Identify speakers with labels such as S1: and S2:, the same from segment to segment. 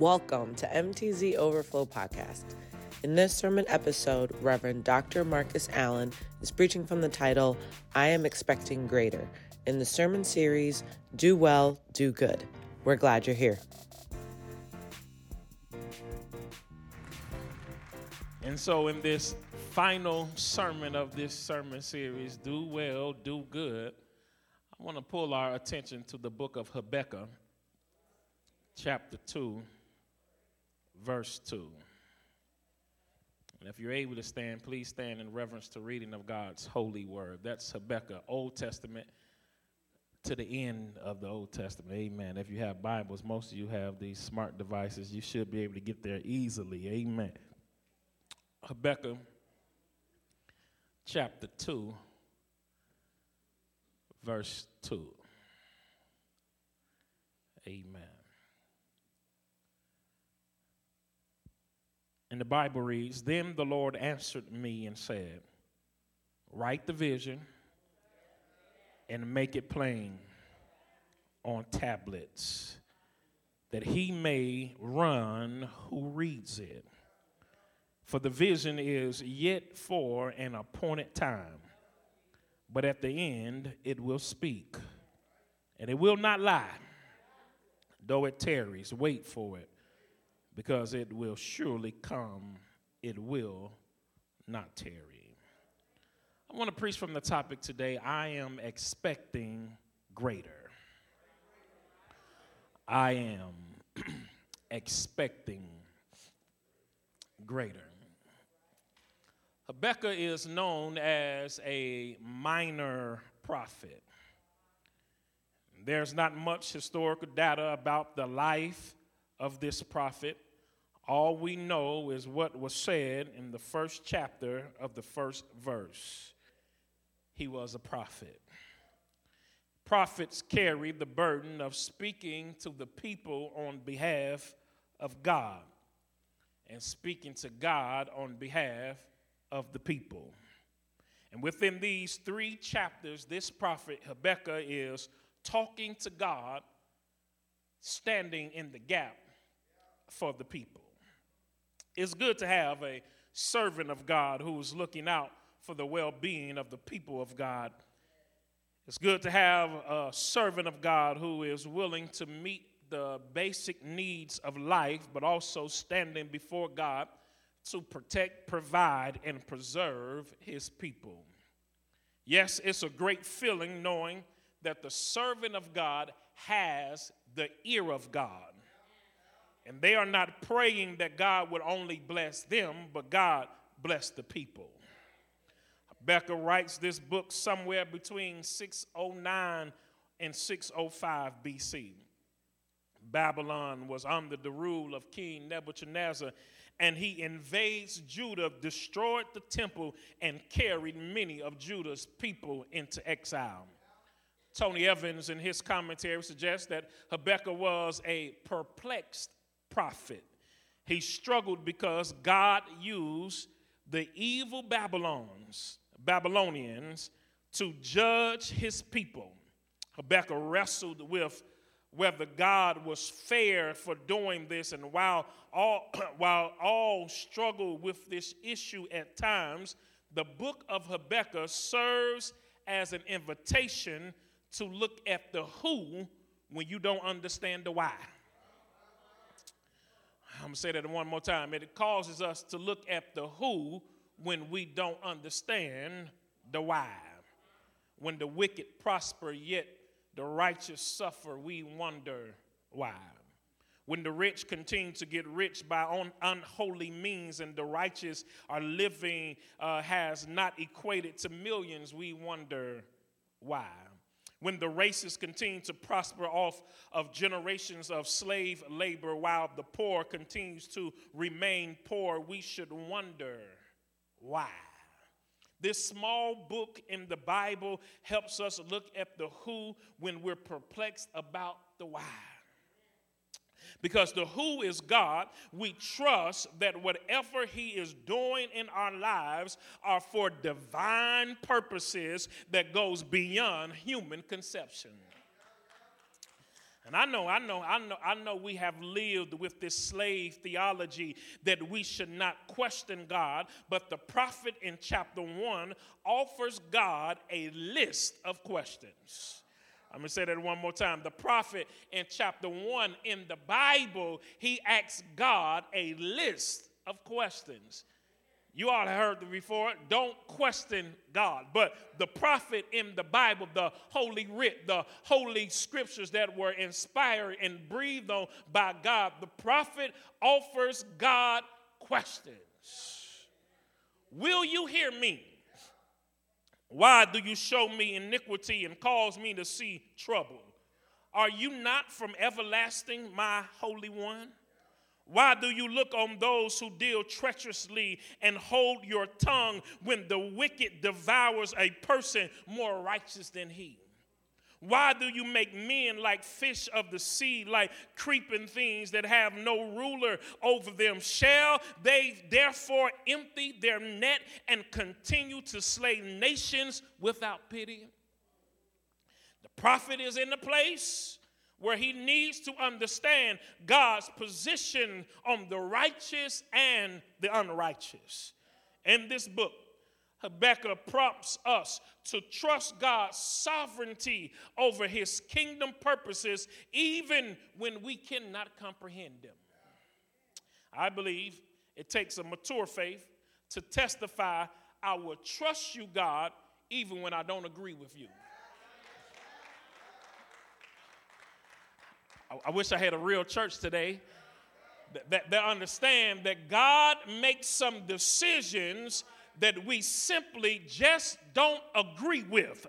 S1: Welcome to MTZ Overflow Podcast. In this sermon episode, Reverend Dr. Marcus Allen is preaching from the title, I Am Expecting Greater, in the sermon series, Do Well, Do Good. We're glad you're here.
S2: And so, in this final sermon of this sermon series, Do Well, Do Good, I want to pull our attention to the book of Habakkuk, chapter 2 verse 2. And if you're able to stand, please stand in reverence to reading of God's holy word. That's Habakkuk, Old Testament to the end of the Old Testament. Amen. If you have Bibles, most of you have these smart devices. You should be able to get there easily. Amen. Habakkuk chapter 2, verse 2. Amen. And the Bible reads Then the Lord answered me and said, Write the vision and make it plain on tablets, that he may run who reads it. For the vision is yet for an appointed time, but at the end it will speak, and it will not lie. Though it tarries, wait for it because it will surely come, it will not tarry. I want to preach from the topic today I am expecting greater. I am expecting greater. Habakkuk is known as a minor prophet. There's not much historical data about the life of this prophet all we know is what was said in the first chapter of the first verse. He was a prophet. Prophets carry the burden of speaking to the people on behalf of God and speaking to God on behalf of the people. And within these three chapters, this prophet Habakkuk is talking to God, standing in the gap for the people. It's good to have a servant of God who's looking out for the well being of the people of God. It's good to have a servant of God who is willing to meet the basic needs of life, but also standing before God to protect, provide, and preserve his people. Yes, it's a great feeling knowing that the servant of God has the ear of God. And they are not praying that God would only bless them, but God bless the people. Becca writes this book somewhere between 609 and 605 BC. Babylon was under the rule of King Nebuchadnezzar, and he invades Judah, destroyed the temple, and carried many of Judah's people into exile. Tony Evans, in his commentary, suggests that Habakkuk was a perplexed prophet. He struggled because God used the evil Babylons, Babylonians to judge his people. Habakkuk wrestled with whether God was fair for doing this, and while all, while all struggle with this issue at times, the book of Habakkuk serves as an invitation to look at the who when you don't understand the why. I'm going to say that one more time. It causes us to look at the who when we don't understand the why. When the wicked prosper, yet the righteous suffer, we wonder why. When the rich continue to get rich by un- unholy means and the righteous are living uh, has not equated to millions, we wonder why when the races continue to prosper off of generations of slave labor while the poor continues to remain poor, we should wonder why. This small book in the Bible helps us look at the who when we're perplexed about the why. Because the who is God, we trust that whatever He is doing in our lives are for divine purposes that goes beyond human conception. And I know, I know, I know, I know we have lived with this slave theology that we should not question God, but the prophet in chapter 1 offers God a list of questions. I'm going to say that one more time. The prophet in chapter 1 in the Bible, he asks God a list of questions. You all have heard before. Don't question God. But the prophet in the Bible, the holy writ, the holy scriptures that were inspired and breathed on by God, the prophet offers God questions. Will you hear me? Why do you show me iniquity and cause me to see trouble? Are you not from everlasting, my Holy One? Why do you look on those who deal treacherously and hold your tongue when the wicked devours a person more righteous than he? Why do you make men like fish of the sea, like creeping things that have no ruler over them? Shall they therefore empty their net and continue to slay nations without pity? The prophet is in the place where he needs to understand God's position on the righteous and the unrighteous. In this book, Habakkuk prompts us to trust God's sovereignty over his kingdom purposes, even when we cannot comprehend them. I believe it takes a mature faith to testify, I will trust you, God, even when I don't agree with you. I, wish I had a real church today that, that, that understand that God makes some decisions that we simply just don't agree with.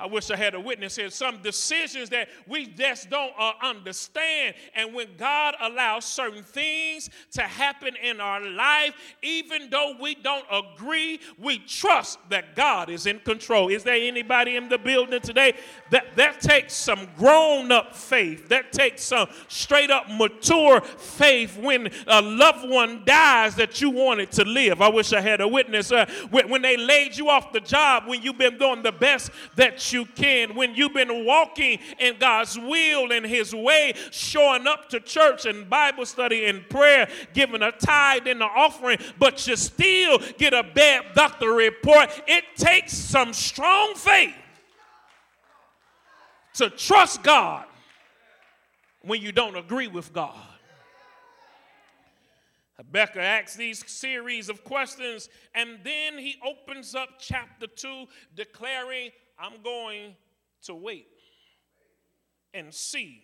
S2: I wish I had a witness here. Some decisions that we just don't uh, understand. And when God allows certain things to happen in our life, even though we don't agree, we trust that God is in control. Is there anybody in the building today? That, that takes some grown up faith. That takes some straight up mature faith when a loved one dies that you wanted to live. I wish I had a witness. Uh, when, when they laid you off the job, when you've been doing the best that you can, when you've been walking in God's will and His way, showing up to church and Bible study and prayer, giving a tithe and an offering, but you still get a bad doctor report. It takes some strong faith to trust God when you don't agree with God. Habakkuk asks these series of questions, and then he opens up chapter 2, declaring, I'm going to wait and see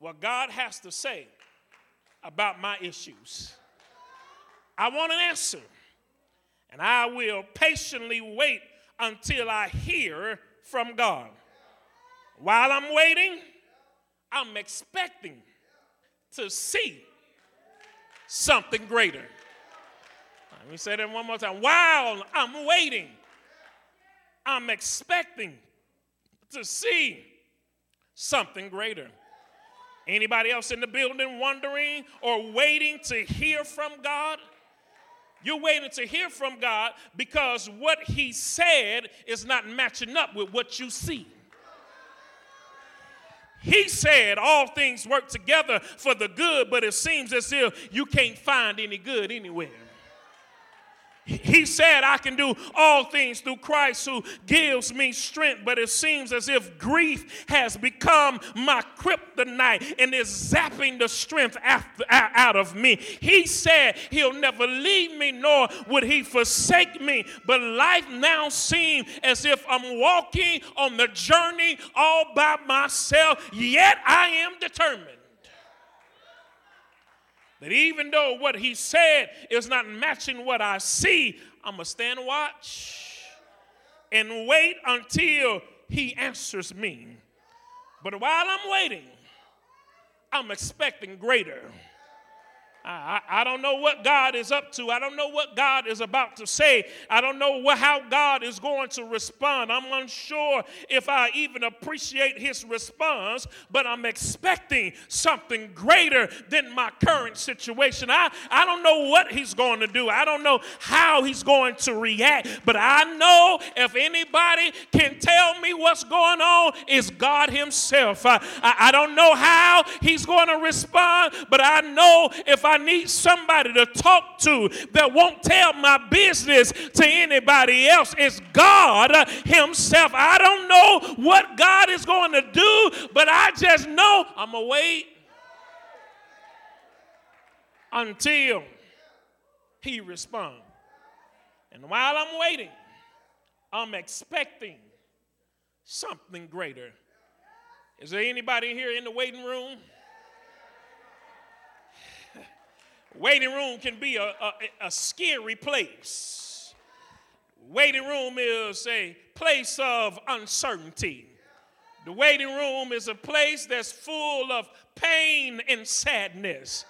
S2: what God has to say about my issues. I want an answer, and I will patiently wait until I hear from God. While I'm waiting, I'm expecting to see something greater. Let me say that one more time. While I'm waiting, I'm expecting to see something greater. Anybody else in the building wondering or waiting to hear from God? You're waiting to hear from God because what He said is not matching up with what you see. He said all things work together for the good, but it seems as if you can't find any good anywhere. He said, I can do all things through Christ who gives me strength. But it seems as if grief has become my kryptonite and is zapping the strength out of me. He said, He'll never leave me, nor would He forsake me. But life now seems as if I'm walking on the journey all by myself, yet I am determined that even though what he said is not matching what I see, I'm going to stand watch and wait until he answers me. But while I'm waiting, I'm expecting greater. I, I, don't know what God is up to. I don't know what God is about to say. I don't know how God is going to respond. I'm unsure if I even appreciate his response, but I'm expecting something greater than my current situation. I, I don't know what he's going to do. I don't know how he's going to react, but I know if anybody can tell me what's going on, it's God himself. I, I, I don't know how he's going to respond, but I know if I I need somebody to talk to that won't tell my business to anybody else. It's God Himself. I don't know what God is going to do, but I just know I'm going to wait until He responds. And while I'm waiting, I'm expecting something greater. Is there anybody here in the waiting room? Waiting room can be a, a, a scary place. Waiting room is a place of uncertainty. The waiting room is a place that's full of pain and sadness.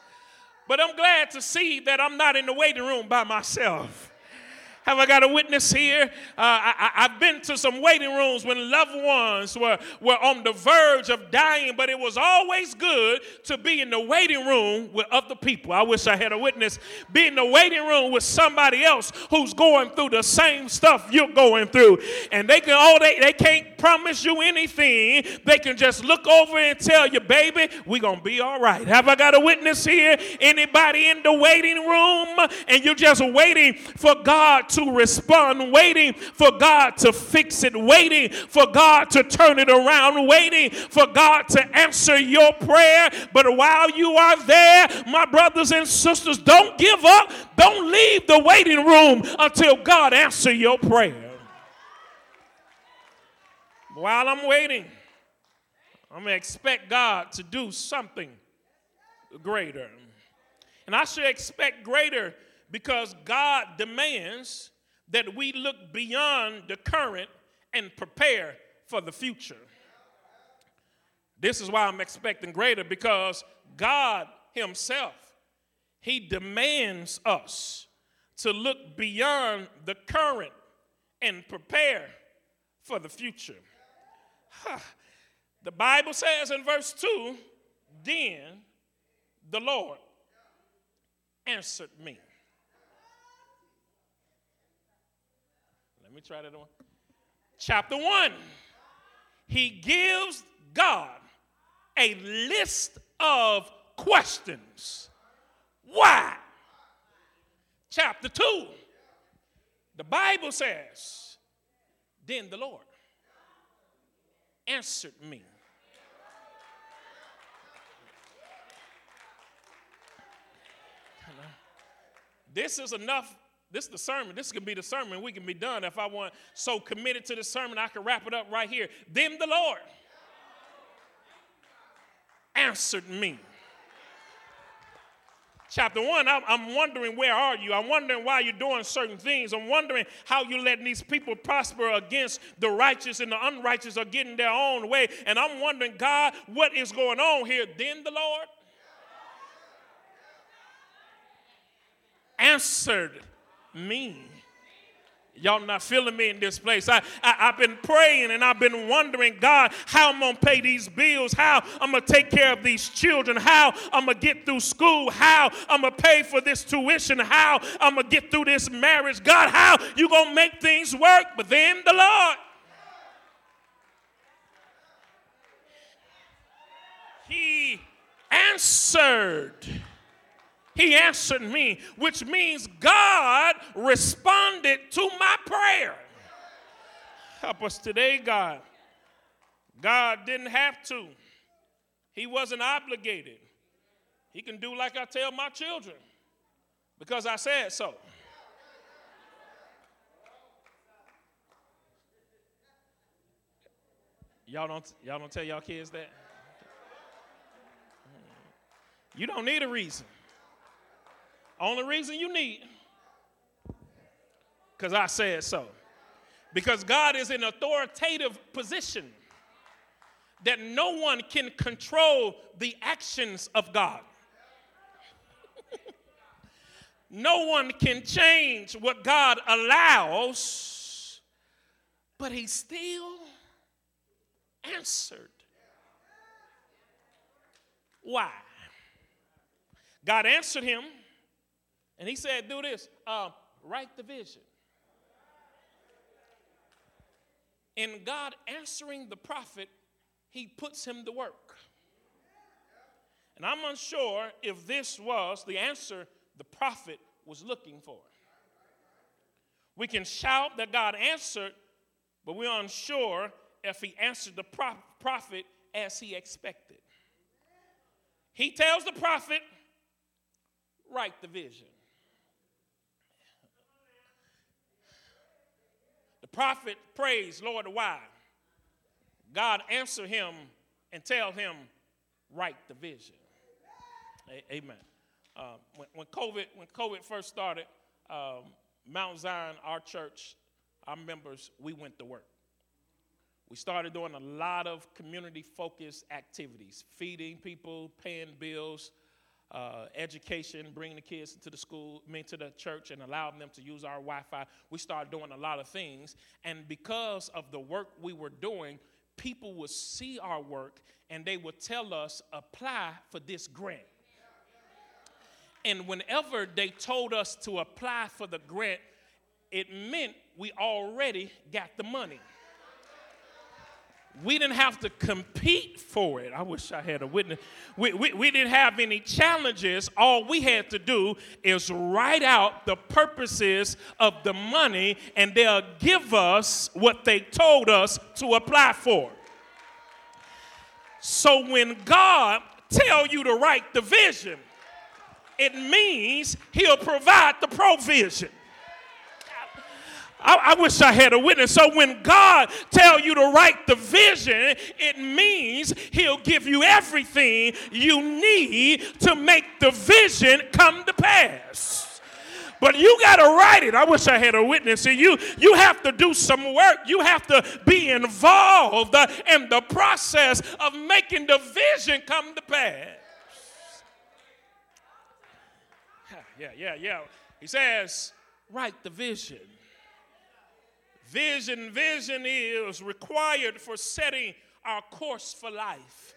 S2: But I'm glad to see that I'm not in the waiting room by myself. Have I got a witness here? Uh, I, have been to some waiting rooms when loved ones were, were on the verge of dying, but it was always good to be in the waiting room with other people. I wish I had a witness. Be in the waiting room with somebody else who's going through the same stuff you're going through. And they can all oh, they, they can't promise you anything. They can just look over and tell you, baby, we're gonna be all right. Have I got a witness here? Anybody in the waiting room? And you're just waiting for God to respond, waiting for God to fix it, waiting for God to turn it around, waiting for God to answer your prayer. But while you are there, my brothers and sisters, don't give up. Don't leave the waiting room until God answer your prayer. While I'm waiting, I'm going to expect God to do something greater. And I should expect greater because God demands that we look beyond the current and prepare for the future. This is why I'm expecting greater because God Himself, He demands us to look beyond the current and prepare for the future. The Bible says in verse 2 then the Lord answered me. Try that one. Chapter 1. He gives God a list of questions. Why? Chapter 2. The Bible says, Then the Lord answered me. This is enough this is the sermon. This can be the sermon. We can be done. If I want so committed to the sermon, I can wrap it up right here. Then the Lord answered me. Chapter one, I'm wondering where are you? I'm wondering why you're doing certain things. I'm wondering how you're letting these people prosper against the righteous and the unrighteous are getting their own way. And I'm wondering, God, what is going on here? Then the Lord answered me. Y'all not feeling me in this place. I, I, have been praying and I've been wondering, God, how I'm going to pay these bills, how I'm going to take care of these children, how I'm going to get through school, how I'm going to pay for this tuition, how I'm going to get through this marriage. God, how you going to make things work? But then the Lord, He answered he answered me, which means God responded to my prayer. Help us today, God. God didn't have to, He wasn't obligated. He can do like I tell my children because I said so. Y'all don't, y'all don't tell y'all kids that? You don't need a reason. Only reason you need, because I said so. Because God is in authoritative position that no one can control the actions of God. no one can change what God allows, but he still answered. Why? God answered him, and he said, Do this, uh, write the vision. In God answering the prophet, he puts him to work. And I'm unsure if this was the answer the prophet was looking for. We can shout that God answered, but we're unsure if he answered the prophet as he expected. He tells the prophet, write the vision. The prophet prays, Lord, why? God answer him and tell him, write the vision. Amen. Uh, when, when, COVID, when COVID first started, um, Mount Zion, our church, our members, we went to work. We started doing a lot of community focused activities, feeding people, paying bills, uh, education, bringing the kids to the school, mean, to the church, and allowing them to use our Wi Fi. We started doing a lot of things. And because of the work we were doing, people would see our work and they would tell us, apply for this grant. And whenever they told us to apply for the grant, it meant we already got the money. We didn't have to compete for it. I wish I had a witness. We, we, we, didn't have any challenges. All we had to do is write out the purposes of the money, and they'll give us what they told us to apply for. So when God tell you to write the vision, it means he'll provide the provision. I, I, wish I had a witness. So when God tell you to write the vision, it means he'll give you everything you need to make the vision come to pass. But you got to write it. I wish I had a witness. See, you, you have to do some work. You have to be involved in the process of making the vision come to pass. yeah, yeah, yeah. He says, write the vision. Vision, vision is required for setting our course for life.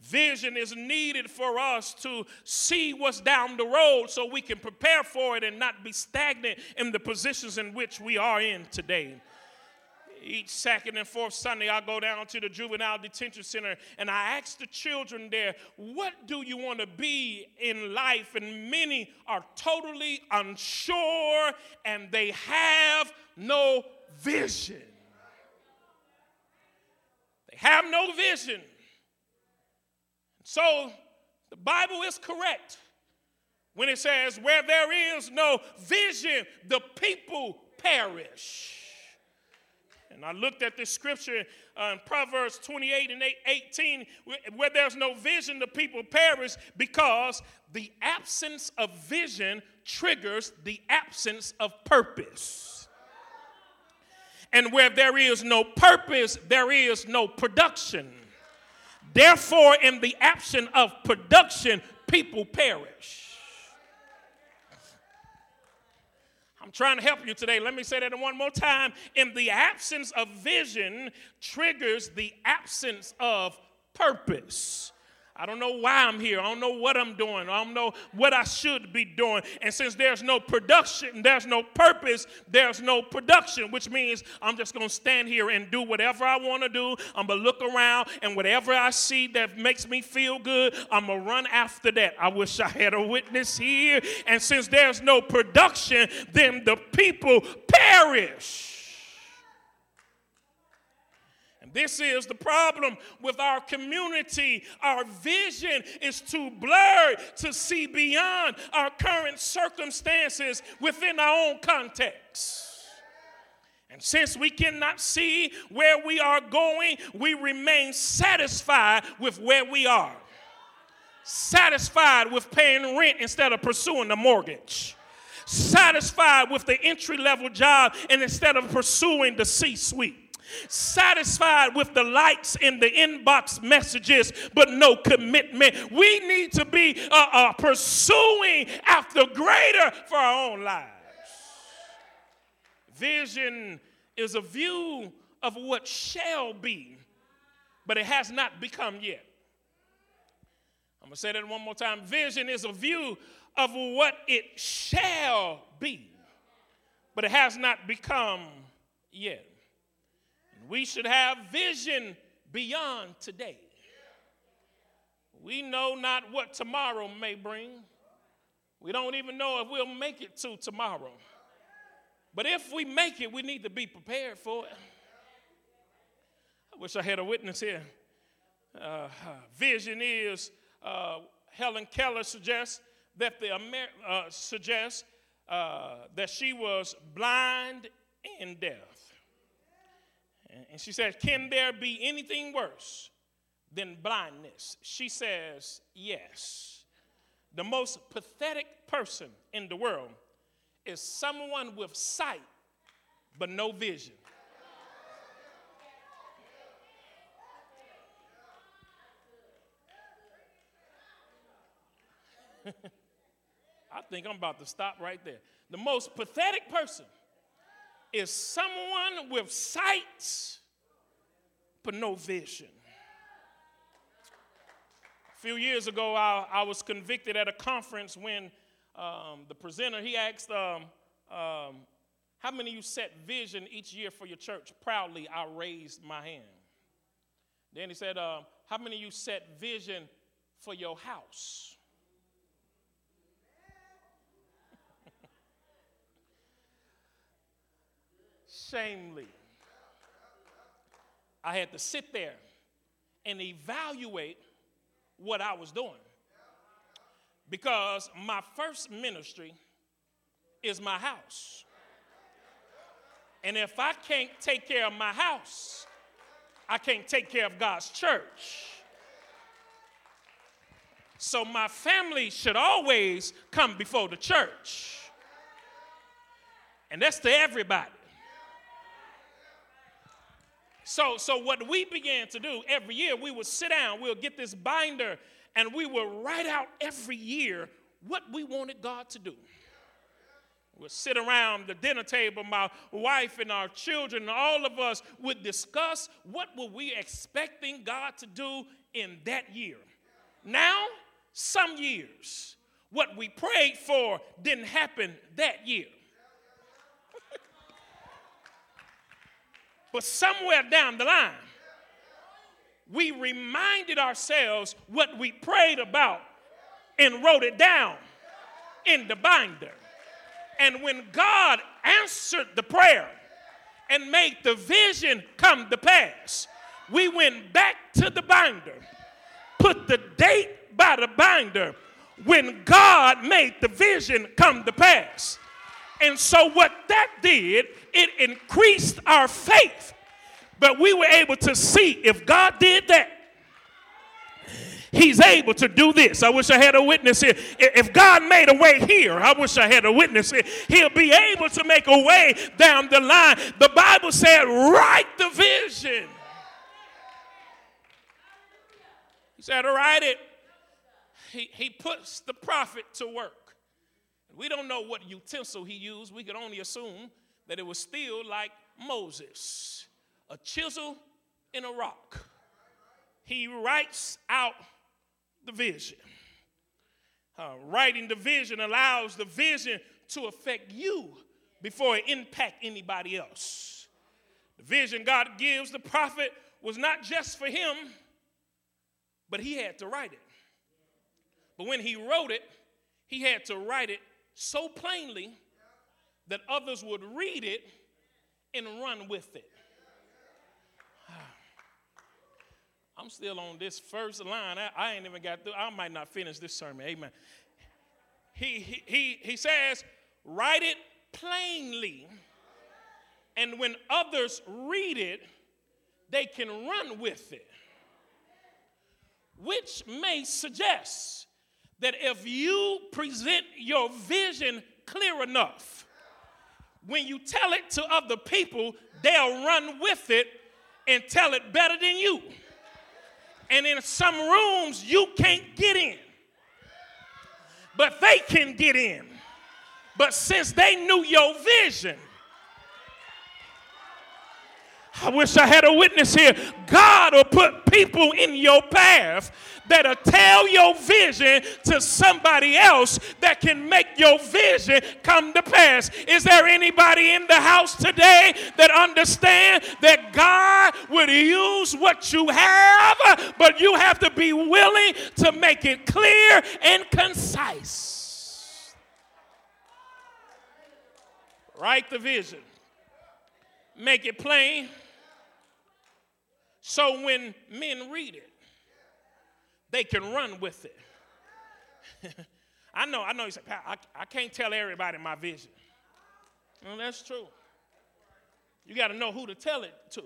S2: Vision is needed for us to see what's down the road so we can prepare for it and not be stagnant in the positions in which we are in today each second and fourth Sunday, I go down to the juvenile detention center and I ask the children there, What do you want to be in life? And many are totally unsure and they have no vision. They have no vision. So the Bible is correct when it says, Where there is no vision, the people perish. And I looked at this scripture uh, in Proverbs 28 and 18, where there's no vision, the people perish because the absence of vision triggers the absence of purpose. And where there is no purpose, there is no production. Therefore, in the absence of production, people perish. I'm trying to help you today. Let me say that one more time. In the absence of vision, triggers the absence of purpose. I don't know why I'm here. I don't know what I'm doing. I don't know what I should be doing. And since there's no production, there's no purpose, there's no production, which means I'm just going to stand here and do whatever I want to do. I'm going to look around, and whatever I see that makes me feel good, I'm going to run after that. I wish I had a witness here. And since there's no production, then the people perish. This is the problem with our community. Our vision is too blurred to see beyond our current circumstances within our own context. And since we cannot see where we are going, we remain satisfied with where we are. Satisfied with paying rent instead of pursuing the mortgage. Satisfied with the entry level job and instead of pursuing the C suite satisfied with the likes in the inbox messages, but no commitment. We need to be uh, uh, pursuing after greater for our own lives. Vision is a view of what shall be, but it has not become yet. I'm going to say that one more time. Vision is a view of what it shall be, but it has not become yet. We should have vision beyond today. We know not what tomorrow may bring. We don't even know if we'll make it to tomorrow. But if we make it, we need to be prepared for it. I wish I had a witness here. Uh, vision is, uh, Helen Keller suggests that the Amer- uh, suggests uh, that she was blind and deaf. And she says, Can there be anything worse than blindness? She says, Yes. The most pathetic person in the world is someone with sight but no vision. I think I'm about to stop right there. The most pathetic person is someone with sight but no vision. A few years ago, I, I was convicted at a conference when um, the presenter he asked, um, um, "How many of you set vision each year for your church?" Proudly, I raised my hand. Then he said, uh, "How many of you set vision for your house?" Shamely. I had to sit there and evaluate what I was doing. Because my first ministry is my house. And if I can't take care of my house, I can't take care of God's church. So my family should always come before the church. And that's to everybody. So, so what we began to do every year, we would sit down, we'll get this binder, and we will write out every year what we wanted God to do. We'll sit around the dinner table, my wife and our children, all of us would discuss what were we expecting God to do in that year. Now, some years, what we prayed for didn't happen that year. But somewhere down the line, we reminded ourselves what we prayed about and wrote it down in the binder. And when God answered the prayer and made the vision come to pass, we went back to the binder, put the date by the binder when God made the vision come to pass. And so, what that did, it increased our faith. But we were able to see if God did that, He's able to do this. I wish I had a witness here. If God made a way here, I wish I had a witness here. He'll be able to make a way down the line. The Bible said, write the vision. He said, write it. He, he puts the prophet to work. We don't know what utensil he used. We could only assume that it was still like Moses a chisel and a rock. He writes out the vision. Uh, writing the vision allows the vision to affect you before it impact anybody else. The vision God gives the prophet was not just for him, but he had to write it. But when he wrote it, he had to write it so plainly that others would read it and run with it. I'm still on this first line. I, I, ain't even got through. I might not finish this sermon. Amen. He, he, he, he says, write it plainly. And when others read it, they can run with it. Which may suggest that if you present your vision clear enough, when you tell it to other people, they'll run with it and tell it better than you. And in some rooms, you can't get in, but they can get in. But since they knew your vision, I wish I had a witness here. God will put people in your path that'll tell your vision to somebody else that can make your vision come to pass. Is there anybody in the house today that understand that God would use what you have, but you have to be willing to make it clear and concise? Write the vision. Make it plain so when men read it, they can run with it. I know, I know you say, I, I can't tell everybody my vision. Well, that's true. You got to know who to tell it to.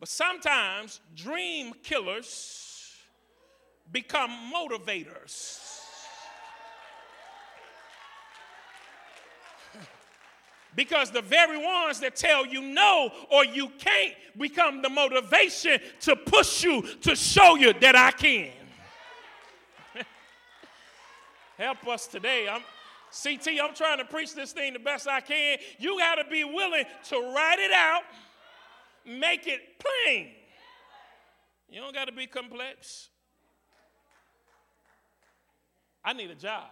S2: But sometimes dream killers become motivators. Because the very ones that tell you no or you can't become the motivation to push you to show you that I can. Help us today. I'm CT, I'm trying to preach this thing the best I can. You got to be willing to write it out, make it plain. You don't got to be complex. I need a job.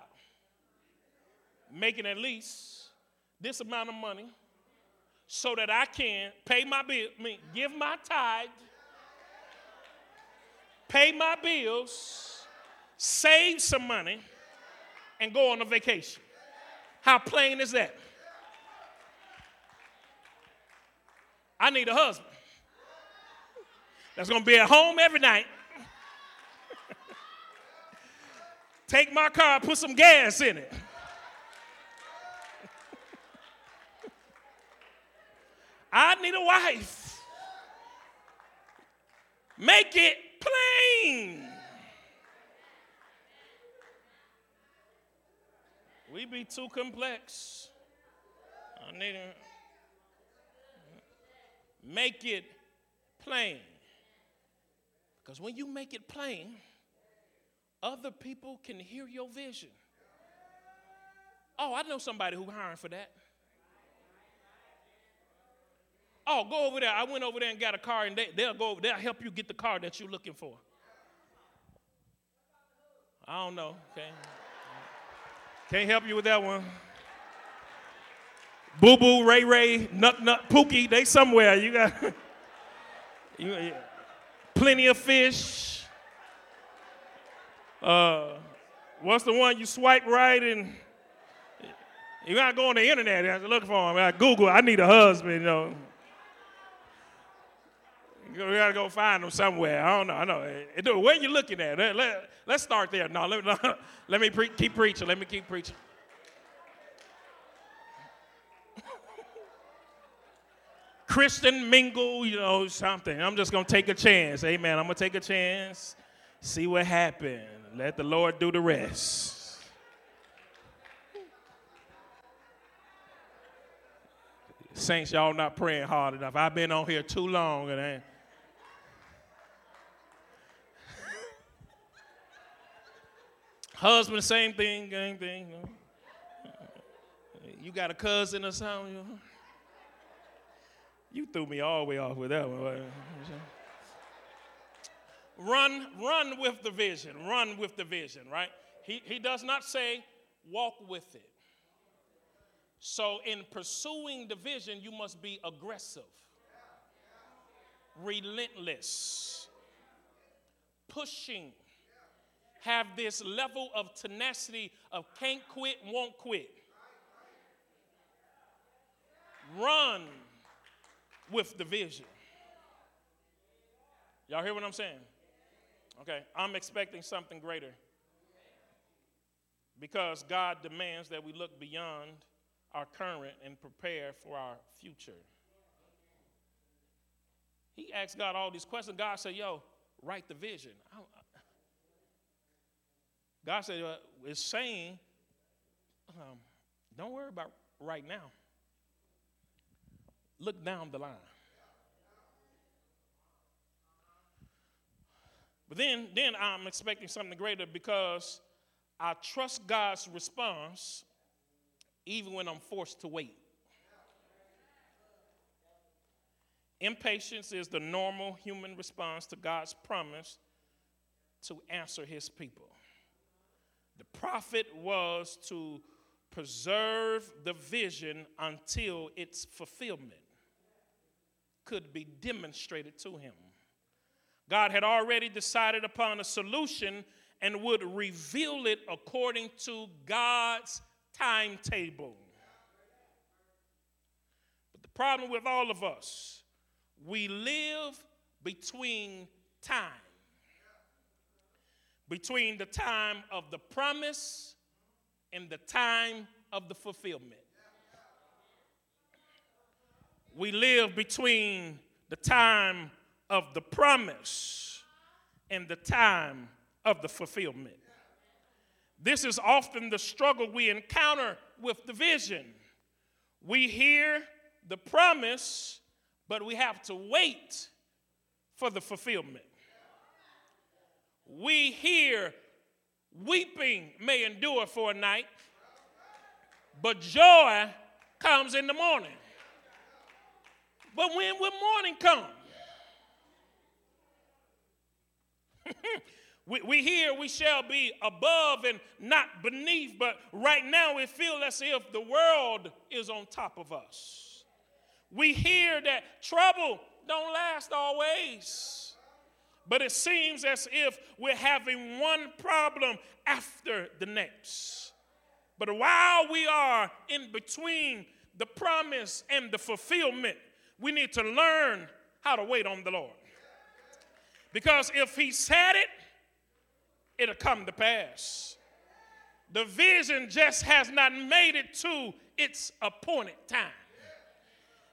S2: Making at least this amount of money so that I can pay my bill, I mean, give my tithe, pay my bills, save some money, and go on a vacation. How plain is that? I need a husband that's going to be at home every night. Take my car, put some gas in it. I need a wife. Make it plain. We be too complex. I need a, make it plain. Because when you make it plain, other people can hear your vision. Oh, I know somebody who hiring for that. Oh, go over there. I went over there and got a car, and they, they'll go. They'll help you get the car that you're looking for. I don't know. Okay. Can't help you with that one. Boo Boo, Ray Ray, Nut Nut, Pookie, they somewhere. You got you, plenty of fish. Uh, what's the one you swipe right and you gotta go on the internet and look for him. I Google. I need a husband. You know. We got to go find them somewhere. I don't know. I know. Where you looking at? Let, let, us start there. No, let, let, let me pre- keep preaching. Let me keep preaching. Christian mingle, you know, something. I'm just to take a chance. Amen. I'm to take a chance, see what happens. Let the Lord do the rest. Saints, y'all not praying hard enough. I've been on here too long and Husband, same thing, same thing. You, know. you got a cousin or something. You, know. you threw me all the way off with that one. Run, run with the vision. Run with the vision, right? He, he does not say walk with it. So, in pursuing the vision, you must be aggressive, relentless, pushing have this level of tenacity of can't quit, won't quit. Run with the vision. Y'all hear what I'm saying? Okay, I'm expecting something greater. Because God demands that we look beyond our current and prepare for our future. He asked God all these questions. God said, Yo, write the vision. God said, uh, it's saying, um, don't worry about right now. Look down the line. But then, then I'm expecting something greater because I trust God's response even when I'm forced to wait. Impatience is the normal human response to God's promise to answer his people. The prophet was to preserve the vision until its fulfillment could be demonstrated to him. God had already decided upon a solution and would reveal it according to God's timetable. But the problem with all of us, we live between time. Between the time of the promise and the time of the fulfillment. We live between the time of the promise and the time of the fulfillment. This is often the struggle we encounter with the vision. We hear the promise, but we have to wait for the fulfillment. We hear weeping may endure for a night, but joy comes in the morning. But when will morning come? we, we hear we shall be above and not beneath, but right now we feel as if the world is on top of us. We hear that trouble don't last always, but it seems as if we're having one problem after the next. But while we are in between the promise and the fulfillment, we need to learn how to wait on the Lord. Because if he said it, it'll come to pass. The vision just has not made it to its appointed time.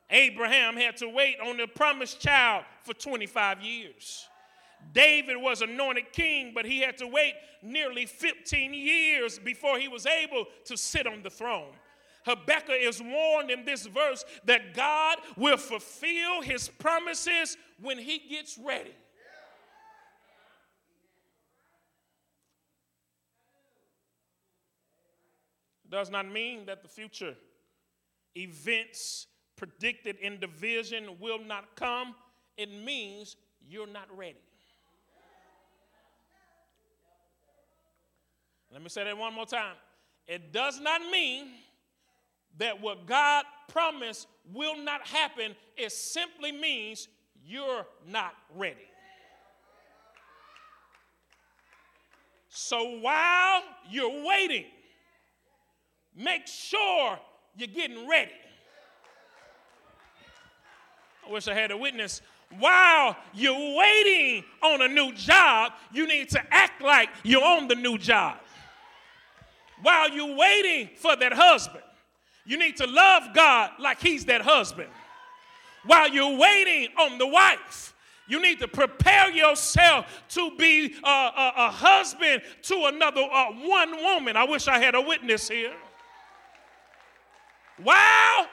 S2: Abraham had to wait on the promised child for 25 years. David was anointed king, but he had to wait nearly 15 years before he was able to sit on the throne. Habakkuk is warned in this verse that God will fulfill his promises when he gets ready. does not mean that the future events predicted in the vision will not come. It means you're not ready. Let me say that one more time. It does not mean that what God promised will not happen. It simply means you're not ready. So while you're waiting, Make sure you're getting ready. I wish I had a witness. While you're waiting on a new job, you need to act like you're on the new job. While you're waiting for that husband, you need to love God like He's that husband. While you're waiting on the wife, you need to prepare yourself to be a, a, a husband to another uh, one woman. I wish I had a witness here. While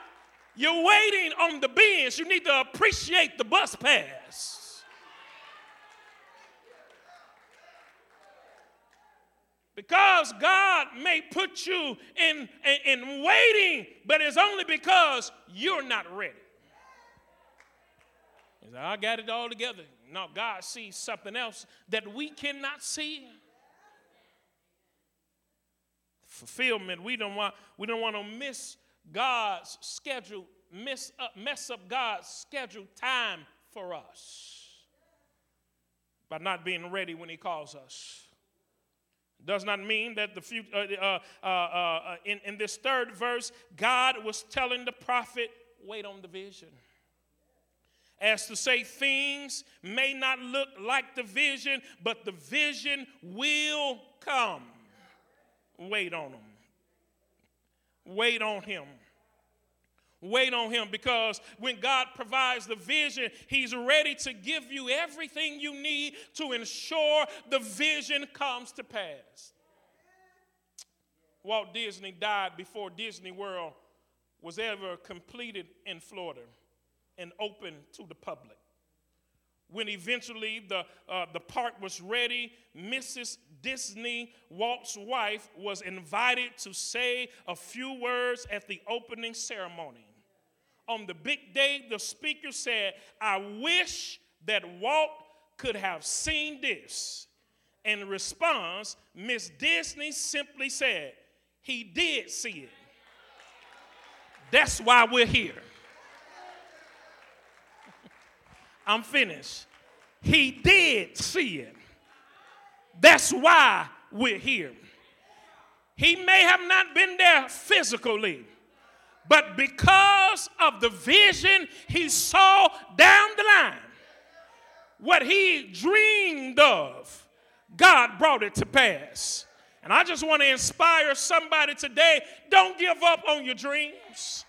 S2: you're waiting on the bench, you need to appreciate the bus pass. Because God may put you in, in, in waiting, but it's only because you're not ready. I got it all together. No, God sees something else that we cannot see. Fulfillment. We don't want we don't want to miss God's schedule, mess up, uh, mess up God's schedule time for us by not being ready when He calls us. Does not mean that the future, uh, uh, uh, uh, in, in this third verse, God was telling the prophet, wait on the vision. As to say, things may not look like the vision, but the vision will come. Wait on them. Wait on Him. Wait on Him because when God provides the vision, He's ready to give you everything you need to ensure the vision comes to pass. Walt Disney died before Disney World was ever completed in Florida and open to the public. When eventually the, uh, the park was ready, Mrs. Disney, Walt's wife, was invited to say a few words at the opening ceremony. On the big day, the speaker said, I wish that Walt could have seen this. In response, Miss Disney simply said, He did see it. That's why we're here. I'm finished. He did see it. That's why we're here. He may have not been there physically, but because of the vision he saw down the line, what he dreamed of, God brought it to pass. And I just want to inspire somebody today don't give up on your dreams,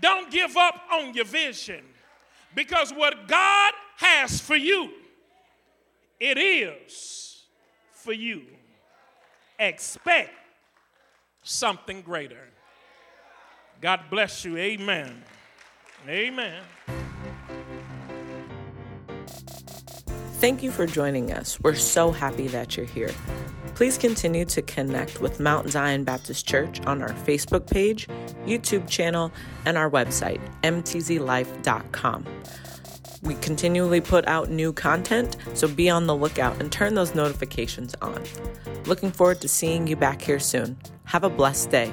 S2: don't give up on your vision. Because what God has for you, it is for you. Expect something greater. God bless you. Amen. Amen.
S1: Thank you for joining us. We're so happy that you're here. Please continue to connect with Mount Zion Baptist Church on our Facebook page, YouTube channel, and our website, mtzlife.com. We continually put out new content, so be on the lookout and turn those notifications on. Looking forward to seeing you back here soon. Have a blessed day.